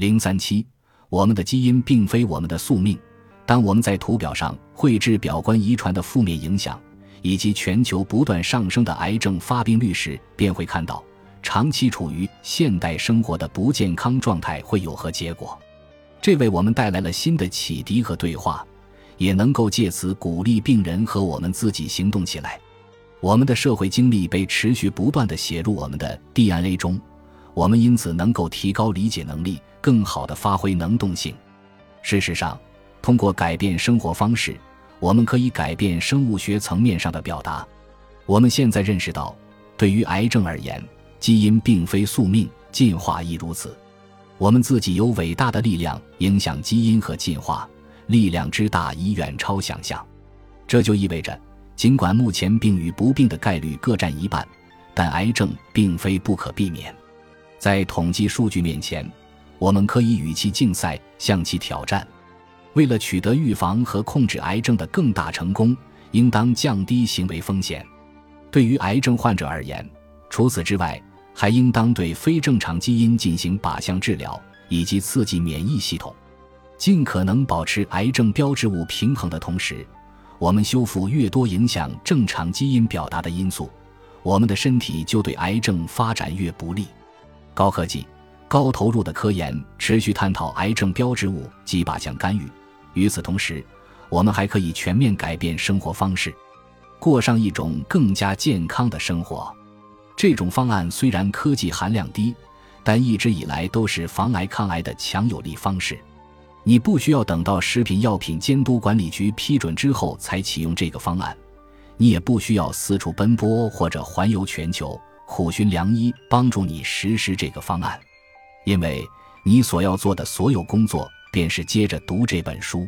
零三七，我们的基因并非我们的宿命。当我们在图表上绘制表观遗传的负面影响，以及全球不断上升的癌症发病率时，便会看到长期处于现代生活的不健康状态会有何结果。这为我们带来了新的启迪和对话，也能够借此鼓励病人和我们自己行动起来。我们的社会经历被持续不断地写入我们的 DNA 中，我们因此能够提高理解能力，更好地发挥能动性。事实上，通过改变生活方式，我们可以改变生物学层面上的表达。我们现在认识到，对于癌症而言，基因并非宿命，进化亦如此。我们自己有伟大的力量影响基因和进化，力量之大已远超想象。这就意味着。尽管目前病与不病的概率各占一半，但癌症并非不可避免。在统计数据面前，我们可以与其竞赛，向其挑战。为了取得预防和控制癌症的更大成功，应当降低行为风险。对于癌症患者而言，除此之外，还应当对非正常基因进行靶向治疗，以及刺激免疫系统，尽可能保持癌症标志物平衡的同时。我们修复越多影响正常基因表达的因素，我们的身体就对癌症发展越不利。高科技、高投入的科研持续探讨癌症标志物及靶向干预。与此同时，我们还可以全面改变生活方式，过上一种更加健康的生活。这种方案虽然科技含量低，但一直以来都是防癌抗癌的强有力方式。你不需要等到食品药品监督管理局批准之后才启用这个方案，你也不需要四处奔波或者环游全球苦寻良医帮助你实施这个方案，因为你所要做的所有工作便是接着读这本书。